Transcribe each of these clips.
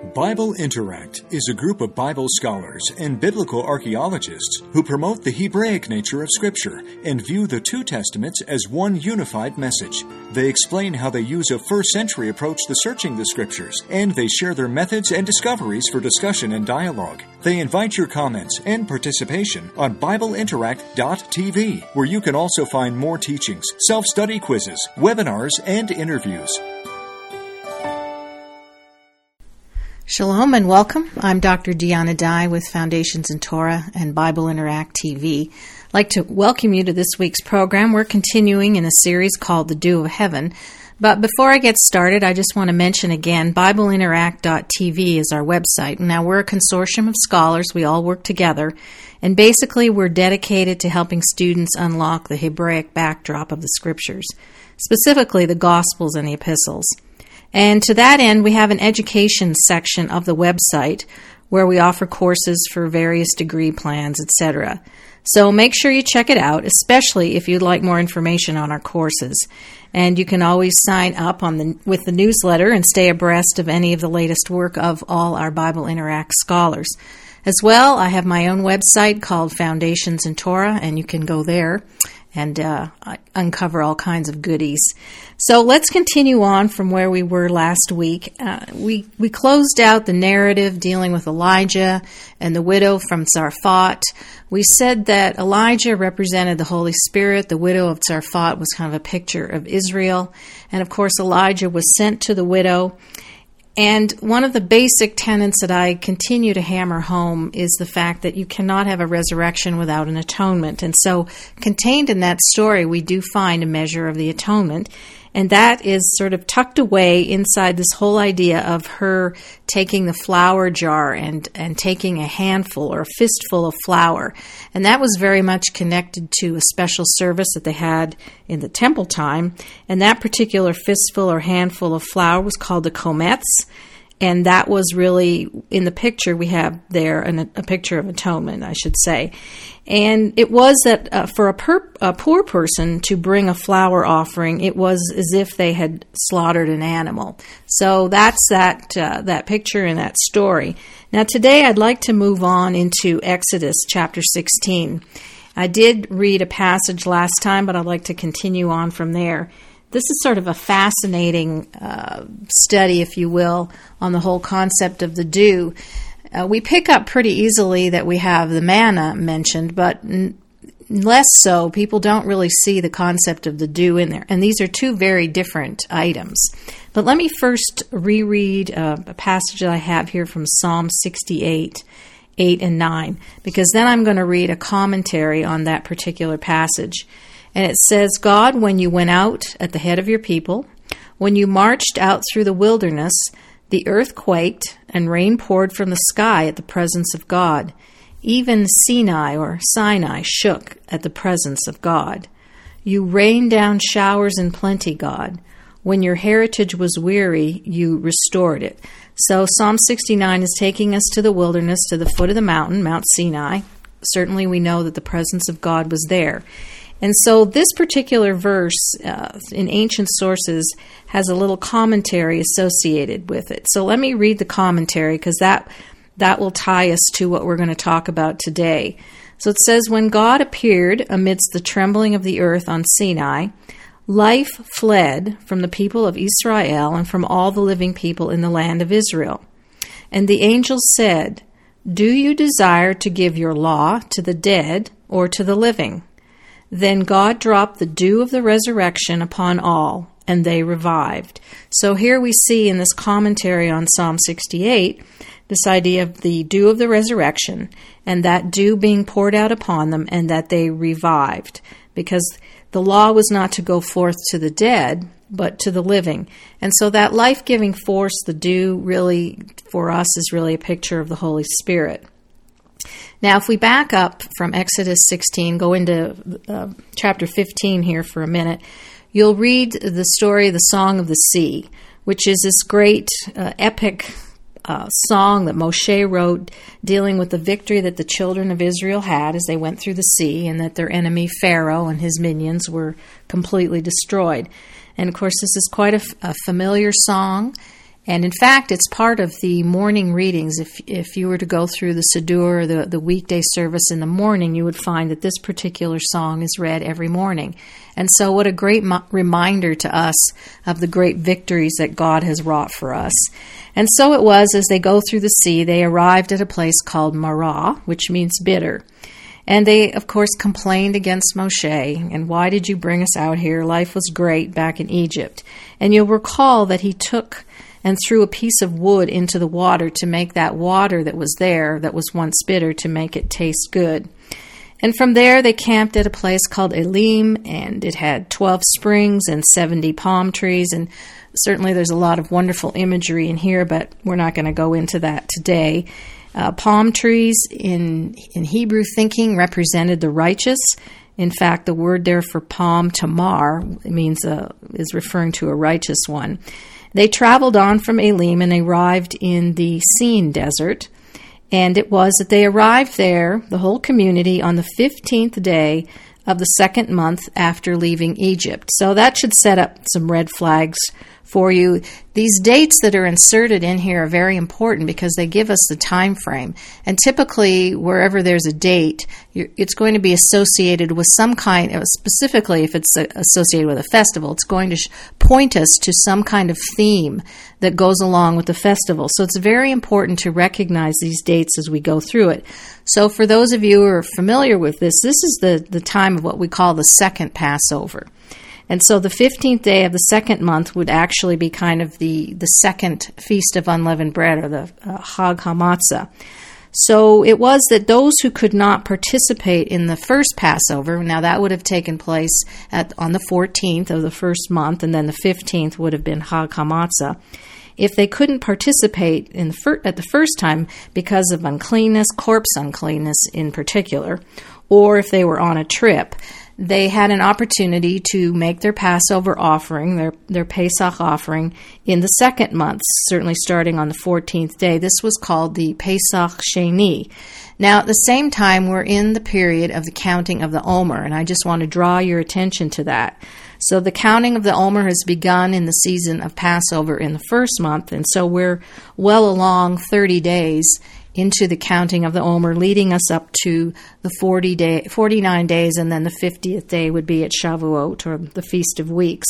Bible Interact is a group of Bible scholars and biblical archaeologists who promote the Hebraic nature of Scripture and view the two Testaments as one unified message. They explain how they use a first century approach to searching the Scriptures, and they share their methods and discoveries for discussion and dialogue. They invite your comments and participation on BibleInteract.tv, where you can also find more teachings, self study quizzes, webinars, and interviews. Shalom and welcome. I'm Dr. Dinah Dye with Foundations in Torah and Bible Interact TV. I'd like to welcome you to this week's program. We're continuing in a series called The Dew of Heaven. But before I get started, I just want to mention again BibleInteract.tv is our website. Now, we're a consortium of scholars. We all work together. And basically, we're dedicated to helping students unlock the Hebraic backdrop of the scriptures, specifically the Gospels and the Epistles. And to that end, we have an education section of the website where we offer courses for various degree plans, etc. So make sure you check it out, especially if you'd like more information on our courses. And you can always sign up on the with the newsletter and stay abreast of any of the latest work of all our Bible Interact scholars. As well, I have my own website called Foundations in Torah, and you can go there and uh, uncover all kinds of goodies. So let's continue on from where we were last week. Uh, we we closed out the narrative dealing with Elijah and the widow from Zarephath. We said that Elijah represented the Holy Spirit. The widow of Zarephath was kind of a picture of Israel, and of course Elijah was sent to the widow and one of the basic tenets that I continue to hammer home is the fact that you cannot have a resurrection without an atonement. And so, contained in that story, we do find a measure of the atonement. And that is sort of tucked away inside this whole idea of her taking the flour jar and, and taking a handful or a fistful of flour. And that was very much connected to a special service that they had in the temple time. And that particular fistful or handful of flour was called the kometz and that was really in the picture we have there an, a picture of atonement i should say. And it was that uh, for a, a, poor person to bring a flour offering it was as if they had slaughtered an animal. So that's that uh, that picture and that story. Now today i'd like to move on into exodus chapter 16 i did read a passage last time but i'd like to continue on from there this is sort of a fascinating uh, study, if you will, on the whole concept of the dew. Uh, we pick up pretty easily that we have the manna mentioned, but n- less so. People don't really see the concept of the dew in there. And these are two very different items. But let me first reread uh, a passage that I have here from Psalm 68. 8 and 9, because then I'm going to read a commentary on that particular passage. And it says, God, when you went out at the head of your people, when you marched out through the wilderness, the earth quaked and rain poured from the sky at the presence of God. Even Sinai or Sinai shook at the presence of God. You rained down showers in plenty, God. When your heritage was weary, you restored it. So Psalm 69 is taking us to the wilderness, to the foot of the mountain, Mount Sinai. Certainly, we know that the presence of God was there. And so this particular verse uh, in ancient sources has a little commentary associated with it. So let me read the commentary because that that will tie us to what we're going to talk about today. So it says when God appeared amidst the trembling of the earth on Sinai, life fled from the people of Israel and from all the living people in the land of Israel. And the angel said, "Do you desire to give your law to the dead or to the living?" Then God dropped the dew of the resurrection upon all, and they revived. So here we see in this commentary on Psalm 68 this idea of the dew of the resurrection, and that dew being poured out upon them, and that they revived. Because the law was not to go forth to the dead, but to the living. And so that life giving force, the dew, really, for us, is really a picture of the Holy Spirit. Now, if we back up from Exodus 16, go into uh, chapter 15 here for a minute, you'll read the story the Song of the Sea, which is this great uh, epic uh, song that Moshe wrote dealing with the victory that the children of Israel had as they went through the sea and that their enemy Pharaoh and his minions were completely destroyed. And of course, this is quite a familiar song And in fact, it's part of the morning readings. If, if you were to go through the Siddur, the, the weekday service in the morning, you would find that this particular song is read every morning. And so, what a great mo- reminder to us of the great victories that God has wrought for us. And so it was as they go through the sea, they arrived at a place called Marah, which means bitter. And they, of course, complained against Moshe. And why did you bring us out here? Life was great back in Egypt. And you'll recall that he took and threw a piece of wood into the water to make that water that was there, that was once bitter, to make it taste good. And from there, they camped at a place called Elim, and it had 12 springs and 70 palm trees. And certainly, there's a lot of wonderful imagery in here, but we're not going to go into that today. Uh, palm trees in, in Hebrew thinking represented the righteous. In fact, the word there for palm, tamar, means a, is referring to a righteous one. They traveled on from Elim and arrived in the Sin desert. And it was that they arrived there, the whole community, on the 15th day of the second month after leaving Egypt. So that should set up some red flags for you. These dates that are inserted in here are very important because they give us the time frame. And typically, wherever there's a date, it's going to be associated with some kind, uh, specifically if it's associated with a festival, it's going to point us to some kind of theme that goes along with the festival. So it's very important to recognize these dates as we go through it. So for those of you who are familiar with this, this is the, the time of what we call the second Passover. And so the 15th day of the second month would actually be kind of the, the second Feast of Unleavened Bread or the uh, Hag HaMatzah. So it was that those who could not participate in the first Passover, now that would have taken place at, on the 14th of the first month, and then the 15th would have been Hag HaMatzah. If they couldn't participate in the fir- at the first time because of uncleanness, corpse uncleanness in particular, or if they were on a trip, they had an opportunity to make their Passover offering, their, their Pesach offering, in the second month, certainly starting on the 14th day. This was called the Pesach Sheni. Now, at the same time, we're in the period of the counting of the Omer, and I just want to draw your attention to that. So, the counting of the Omer has begun in the season of Passover in the first month, and so we're well along 30 days into the counting of the Omer, leading us up to the 40 day, 49 days, and then the 50th day would be at Shavuot, or the Feast of Weeks.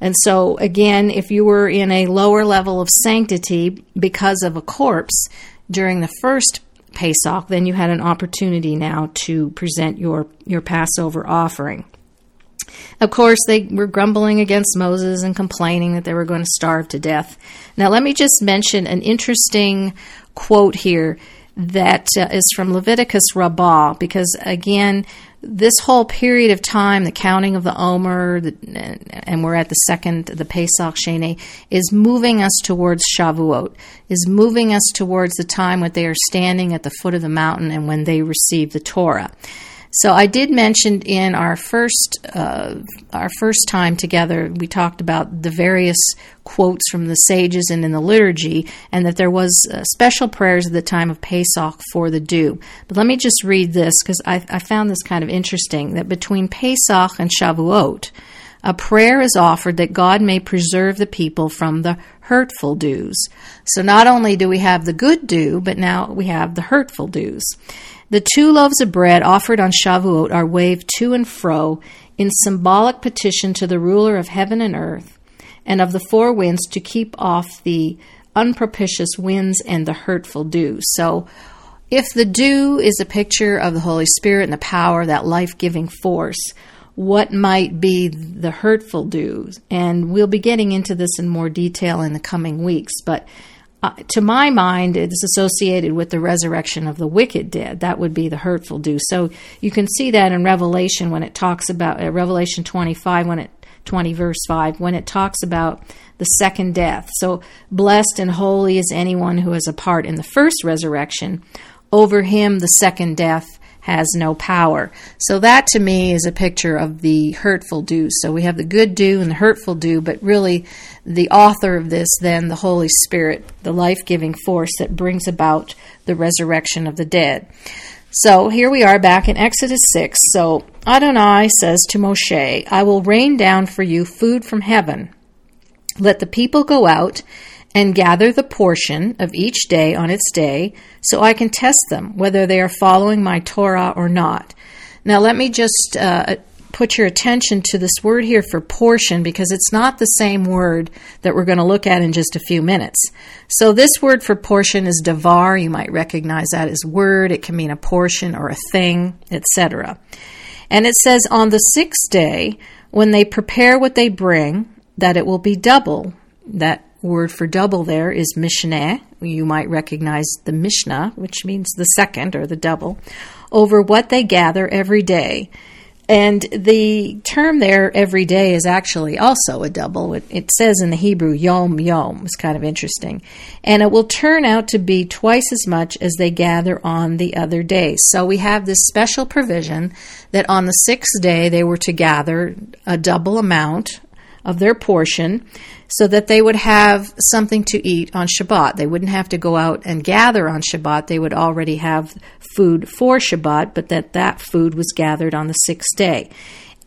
And so, again, if you were in a lower level of sanctity because of a corpse during the first Pesach, then you had an opportunity now to present your, your Passover offering. Of course, they were grumbling against Moses and complaining that they were going to starve to death. Now, let me just mention an interesting quote here that uh, is from Leviticus Rabbah, because again, this whole period of time, the counting of the Omer, the, and we're at the second, the Pesach Sheni, is moving us towards Shavuot, is moving us towards the time when they are standing at the foot of the mountain and when they receive the Torah. So I did mention in our first uh, our first time together, we talked about the various quotes from the sages and in the liturgy, and that there was uh, special prayers at the time of Pesach for the dew. But let me just read this because I, I found this kind of interesting. That between Pesach and Shavuot, a prayer is offered that God may preserve the people from the hurtful dews. So not only do we have the good dew, but now we have the hurtful dews. The two loaves of bread offered on Shavuot are waved to and fro in symbolic petition to the ruler of heaven and earth and of the four winds to keep off the unpropitious winds and the hurtful dew. So, if the dew is a picture of the Holy Spirit and the power, that life giving force, what might be the hurtful dews? And we'll be getting into this in more detail in the coming weeks, but uh, to my mind, it's associated with the resurrection of the wicked dead. That would be the hurtful dew. So you can see that in Revelation when it talks about uh, Revelation 25, when it 20 verse 5, when it talks about the second death. So blessed and holy is anyone who has a part in the first resurrection. Over him, the second death has no power. So that to me is a picture of the hurtful dew. So we have the good dew and the hurtful dew, but really the author of this, then the Holy Spirit, the life giving force that brings about the resurrection of the dead. So here we are back in Exodus 6. So Adonai says to Moshe, I will rain down for you food from heaven. Let the people go out and gather the portion of each day on its day, so I can test them whether they are following my Torah or not. Now, let me just uh, put your attention to this word here for portion because it's not the same word that we're going to look at in just a few minutes. So, this word for portion is davar. You might recognize that as word. It can mean a portion or a thing, etc. And it says, On the sixth day, when they prepare what they bring, that it will be double. That word for double there is mishneh. You might recognize the Mishnah, which means the second or the double, over what they gather every day. And the term there, every day, is actually also a double. It, it, says in the Hebrew, yom yom. It's kind of interesting. And it will turn out to be twice as much as they gather on the other days. So we have this special provision that on the sixth day they were to gather a double amount of their portion so that they would have something to eat on Shabbat. They wouldn't have to go out and gather on Shabbat. They would already have food for Shabbat, but that that food was gathered on the sixth day.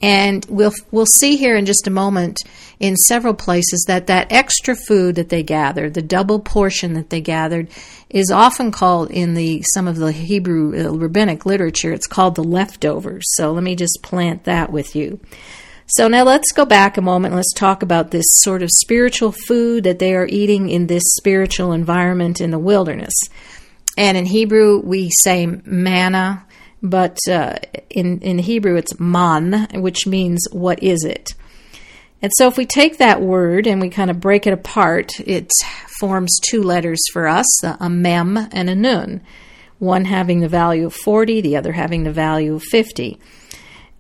And we'll we'll see here in just a moment in several places that that extra food that they gathered, the double portion that they gathered, is often called in the some of the Hebrew uh, rabbinic literature. It's called the leftovers. So let me just plant that with you. So now let's go back a moment. Let's talk about this sort of spiritual food that they are eating in this spiritual environment in the wilderness. And in Hebrew, we say manna, but uh, in, in Hebrew, it's man, which means what is it? And so if we take that word and we kind of break it apart, it forms two letters for us a mem and a nun, one having the value of 40, the other having the value of 50.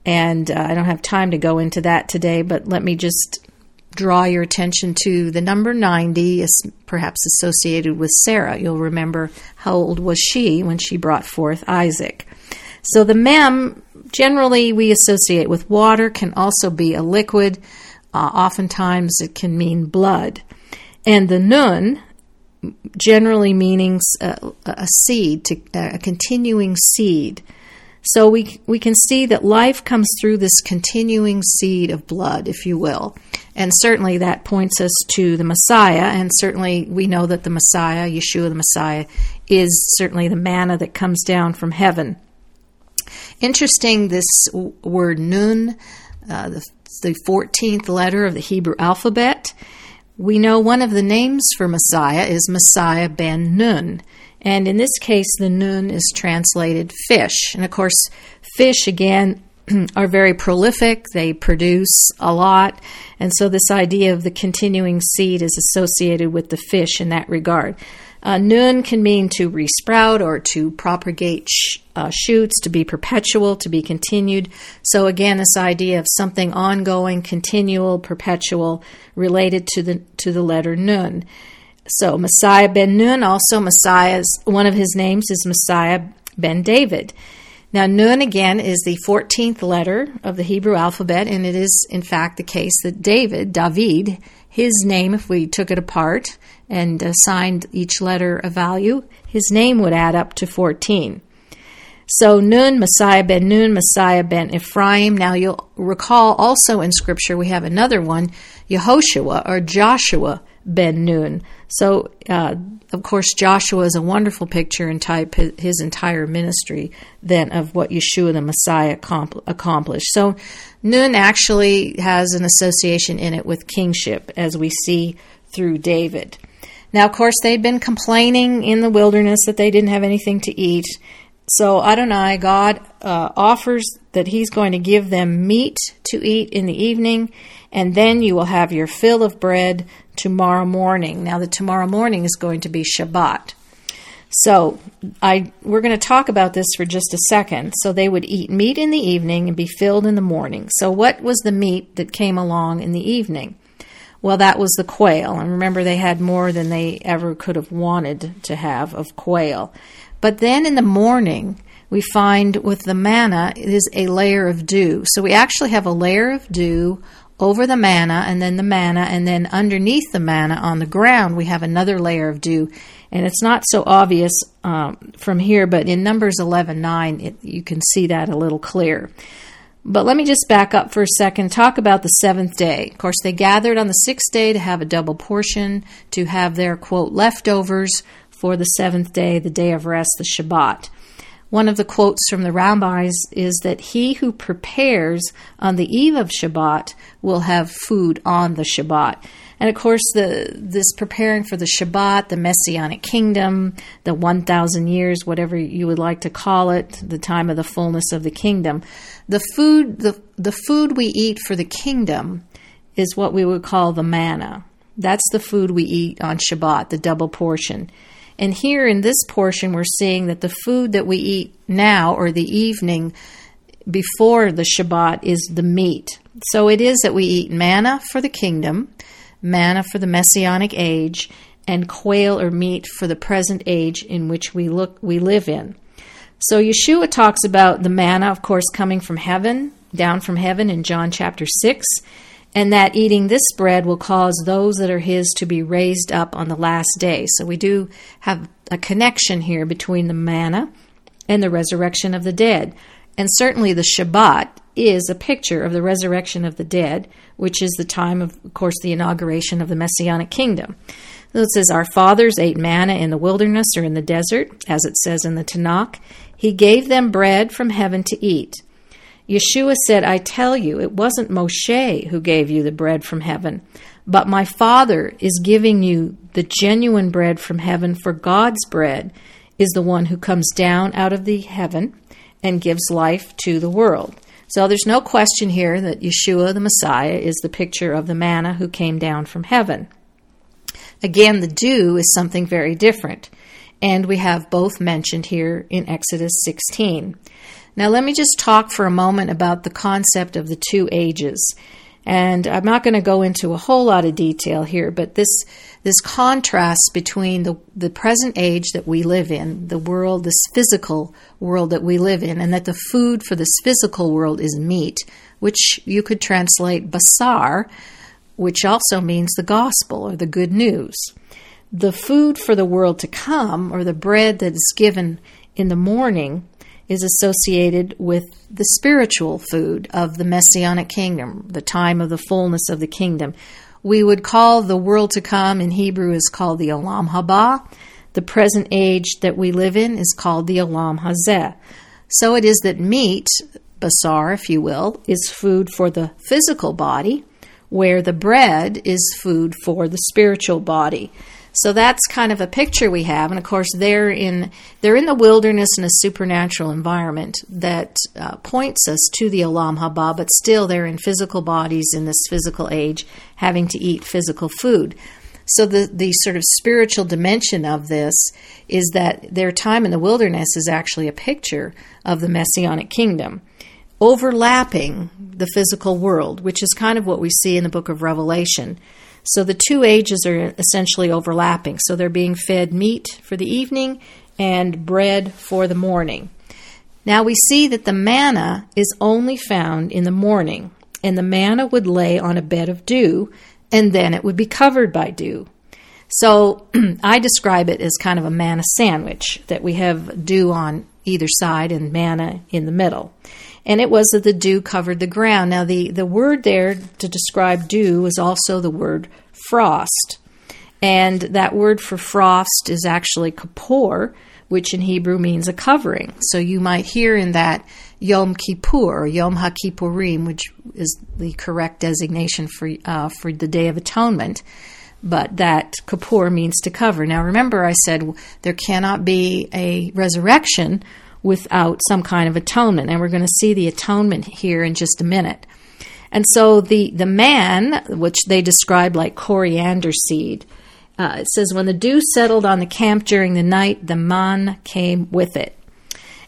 And uh, I don't have time to go into that today, but let me just draw your attention to the number 90 is perhaps associated with Sarah. You'll remember how old was she when she brought forth Isaac. So the mem generally we associate with water can also be a liquid. Uh, oftentimes it can mean blood. And the nun generally means a, a seed, to, a continuing seed. So we, we can see that life comes through this continuing seed of blood, if you will. And certainly that points us to the Messiah. And certainly we know that the Messiah, Yeshua the Messiah, is certainly the manna that comes down from heaven. Interesting, this word nun, uh, the, the 14th letter of the Hebrew alphabet. We know one of the names for Messiah is Messiah ben Nun. And in this case, the nun is translated fish. And of course, fish, again, are very prolific, they produce a lot. And so, this idea of the continuing seed is associated with the fish in that regard. Uh, nun can mean to resprout or to propagate sh- uh, shoots, to be perpetual, to be continued. So, again, this idea of something ongoing, continual, perpetual, related to the, to the letter nun. So Messiah ben Nun, also Messiah's one of his names is Messiah ben David. Now Nun again is the 14th letter of the Hebrew alphabet, and it is in fact the case that David, David, his name, if we took it apart and assigned each letter a value, his name would add up to 14. So Nun, Messiah ben Nun, Messiah ben Ephraim. Now you'll recall also in Scripture we have another one, Yehoshua or Joshua ben Nun. So, uh, of course, Joshua is a wonderful picture and type his entire ministry then of what Yeshua the Messiah accomplished. So, Nun actually has an association in it with kingship, as we see through David. Now, of course, they'd been complaining in the wilderness that they didn't have anything to eat. So Adonai, God, uh, offers that He's going to give them meat to eat in the evening, and then you will have your fill of bread tomorrow morning. Now, the tomorrow morning is going to be Shabbat. So, I we're going to talk about this for just a second. So they would eat meat in the evening and be filled in the morning. So what was the meat that came along in the evening? Well, that was the quail. And remember they had more than they ever could have wanted to have of quail. But then in the morning, we find with the manna is a layer of dew. So we actually have a layer of dew over the manna and then the manna and then underneath the manna on the ground we have another layer of dew and it's not so obvious um, from here but in numbers 11 9 it, you can see that a little clear But let me just back up for a second talk about the seventh day. Of course, they gathered on the sixth day to have a double portion, to have their, quote, leftovers for the seventh day, the day of rest, the Shabbat. One of the quotes from the rabbis is that he who prepares on the eve of Shabbat will have food on the Shabbat. And of course, the this preparing for the Shabbat, the Messianic kingdom, the 1,000 years, whatever you would like to call it, the time of the fullness of the kingdom. The food, the, the food we eat for the kingdom is what we would call the manna. That's the food we eat on Shabbat, the double portion. And here in this portion, we're seeing that the food that we eat now or the evening before the Shabbat is the meat. So it is that we eat manna for the kingdom, manna for the messianic age, and quail or meat for the present age in which we look we live in. So Yeshua talks about the manna, of course, coming from heaven, down from heaven in John chapter 6, and that eating this bread will cause those that are his to be raised up on the last day. So we do have a connection here between the manna and the resurrection of the dead. And certainly the Shabbat is a picture of the resurrection of the dead, which is the time of, of course, the inauguration of the Messianic kingdom. So it says, Our fathers ate manna in the wilderness or in the desert, as it says in the Tanakh. He gave them bread from heaven to eat. Yeshua said, I tell you, it wasn't Moshe who gave you the bread from heaven, but my Father is giving you the genuine bread from heaven, for God's bread is the one who comes down out of the heaven and gives life to the world. So there's no question here that Yeshua, the Messiah, is the picture of the manna who came down from heaven. Again, the dew is something very different, and we have both mentioned here in Exodus 16. Now, let me just talk for a moment about the concept of the two ages. And I'm not going to go into a whole lot of detail here, but this this contrast between the the present age that we live in, the world, this physical world that we live in, and that the food for this physical world is meat, which you could translate basar, which also means the gospel or the good news. The food for the world to come, or the bread that is given in the morning, is associated with the spiritual food of the messianic kingdom, the time of the fullness of the kingdom. We would call the world to come in Hebrew is called the Olam Haba. The present age that we live in is called the Olam Hazeh. So it is that meat, basar, if you will, is food for the physical body, where the bread is food for the spiritual body. So that's kind of a picture we have, and of course they're in they're in the wilderness in a supernatural environment that uh, points us to the Olam Haba, but still they're in physical bodies in this physical age, having to eat physical food. So the the sort of spiritual dimension of this is that their time in the wilderness is actually a picture of the messianic kingdom overlapping the physical world, which is kind of what we see in the book of Revelation. So the two ages are essentially overlapping. So they're being fed meat for the evening and bread for the morning. Now we see that the manna is only found in the morning, and the manna would lay on a bed of dew, and then it would be covered by dew. So I describe it as kind of a manna sandwich that we have dew on either side and manna in the middle and it was that the dew covered the ground. Now, the, the word there to describe dew is also the word frost. And that word for frost is actually kapor, which in Hebrew means a covering. So you might hear in that Yom Kippur or Yom HaKippurim, which is the correct designation for, uh, for the Day of Atonement. But that Kippur means to cover. Now remember, I said there cannot be a resurrection without some kind of atonement. And we're going to see the atonement here in just a minute. And so the, the man, which they describe like coriander seed, uh, it says, When the dew settled on the camp during the night, the man came with it.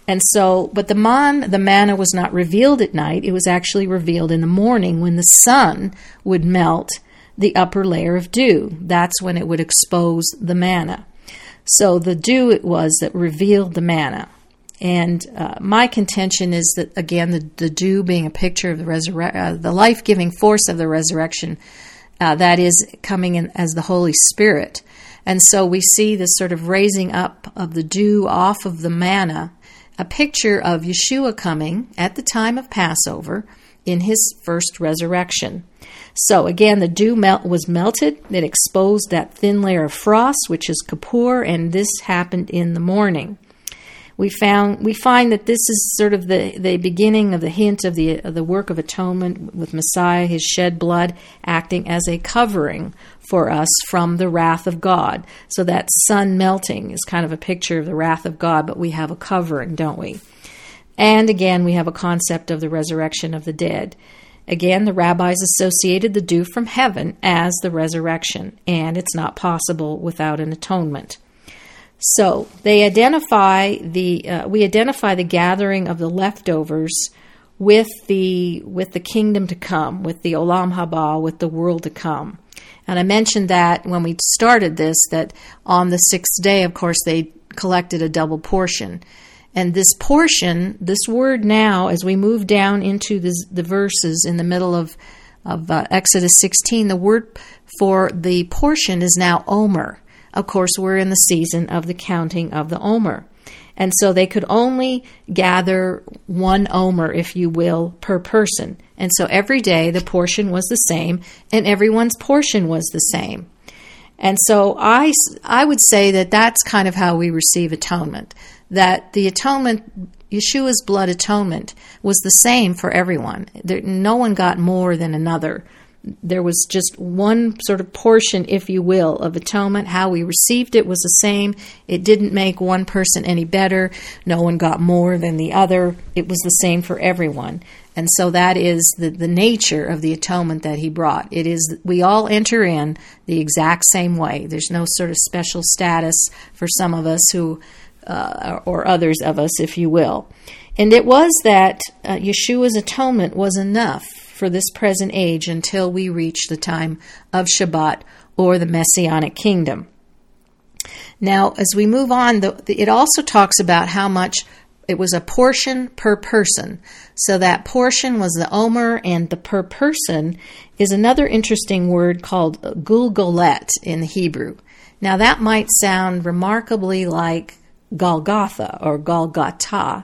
And so, but the man, the manna was not revealed at night. It was actually revealed in the morning when the sun would melt the upper layer of dew. That's when it would expose the manna. So the dew it was that revealed the manna. And uh, my contention is that again, the, the dew being a picture of the resurre- uh, the life giving force of the resurrection, uh, that is coming in as the Holy Spirit. And so we see this sort of raising up of the dew off of the manna a picture of Yeshua coming at the time of Passover in his first resurrection. So again, the dew melt was melted. It exposed that thin layer of frost, which is Kippur, and this happened in the morning. We found we find that this is sort of the, the beginning of the hint of the of the work of atonement with Messiah, his shed blood acting as a covering for us from the wrath of God. So that sun melting is kind of a picture of the wrath of God, but we have a covering, don't we? And again, we have a concept of the resurrection of the dead. Again, the rabbis associated the dew from heaven as the resurrection, and it's not possible without an atonement. So they identify the uh, we identify the gathering of the leftovers with the with the kingdom to come, with the olam haba, with the world to come. And I mentioned that when we started this, that on the sixth day, of course, they collected a double portion. And this portion, this word now, as we move down into the verses in the middle of, of uh, Exodus 16, the word for the portion is now Omer. Of course, we're in the season of the counting of the Omer. And so they could only gather one Omer, if you will, per person. And so every day the portion was the same, and everyone's portion was the same. And so I, I would say that that's kind of how we receive atonement that the atonement, Yeshua's blood atonement, was the same for everyone. There, no one got more than another. There was just one sort of portion, if you will, of atonement. How we received it was the same. It didn't make one person any better. No one got more than the other. It was the same for everyone. And so that is the, the nature of the atonement that he brought. It is we all enter in the exact same way. There's no sort of special status for some of us who uh, or others of us, if you will. And it was that uh, Yeshua's atonement was enough for this present age until we reach the time of Shabbat or the Messianic kingdom. Now, as we move on, the, the, it also talks about how much it was a portion per person. So that portion was the omer, and the per person is another interesting word called gulgolet in the Hebrew. Now, that might sound remarkably like Golgotha or Golgotha.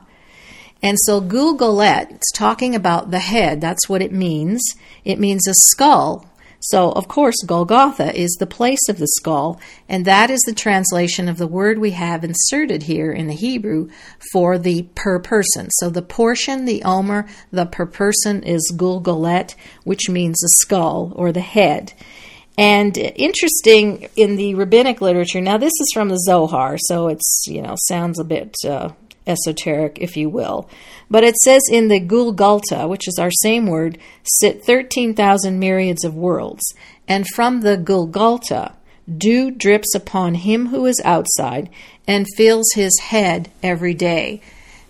And so Gulgolet, it's talking about the head. That's what it means. It means a skull. So, of course, Golgotha is the place of the skull, and that is the translation of the word we have inserted here in the Hebrew for the per person. So, the portion, the omer, the per person is Gulgolet, which means the skull or the head. And interesting in the rabbinic literature, now this is from the Zohar, so it's, you know, sounds a bit uh, esoteric, if you will. But it says in the Gulgalta, which is our same word, sit 13,000 myriads of worlds. And from the Gulgalta, dew drips upon him who is outside and fills his head every day.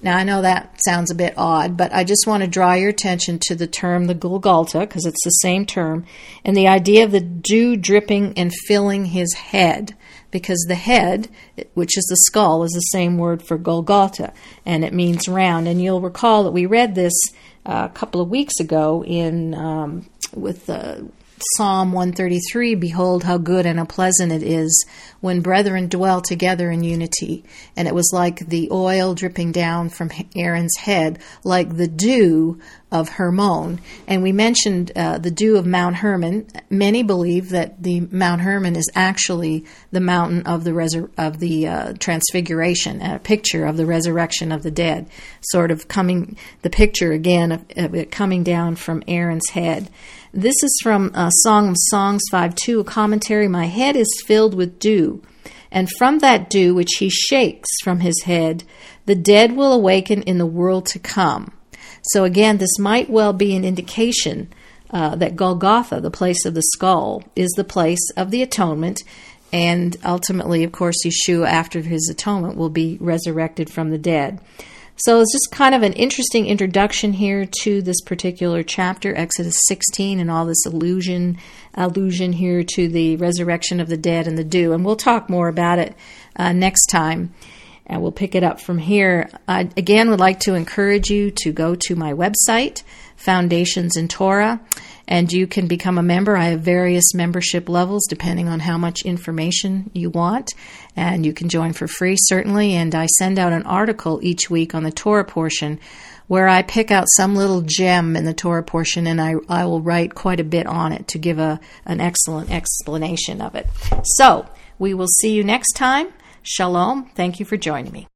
Now, I know that sounds a bit odd, but I just want to draw your attention to the term the Gulgalta, because it's the same term, and the idea of the dew dripping and filling his head, because the head, which is the skull, is the same word for Golgotha, and it means round. And you'll recall that we read this uh, a couple of weeks ago in um, with the Psalm 133 Behold, how good and how pleasant it is when brethren dwell together in unity. And it was like the oil dripping down from Aaron's head, like the dew of Hermon. And we mentioned uh, the dew of Mount Hermon. Many believe that the Mount Hermon is actually the mountain of the resur- of the uh, Transfiguration, a picture of the resurrection of the dead, sort of coming the picture again of, of it coming down from Aaron's head. This is from uh, Song of Songs 5 2, a commentary. My head is filled with dew, and from that dew which he shakes from his head, the dead will awaken in the world to come. So, again, this might well be an indication uh, that Golgotha, the place of the skull, is the place of the atonement. And ultimately, of course, Yeshua, after his atonement, will be resurrected from the dead. So it's just kind of an interesting introduction here to this particular chapter, Exodus 16, and all this allusion allusion here to the resurrection of the dead and the dew. And we'll talk more about it uh, next time. And we'll pick it up from here. I again would like to encourage you to go to my website, Foundations in Torah, and you can become a member. I have various membership levels depending on how much information you want, and you can join for free, certainly. And I send out an article each week on the Torah portion where I pick out some little gem in the Torah portion and I, I will write quite a bit on it to give a, an excellent explanation of it. So, we will see you next time. Shalom. Thank you for joining me.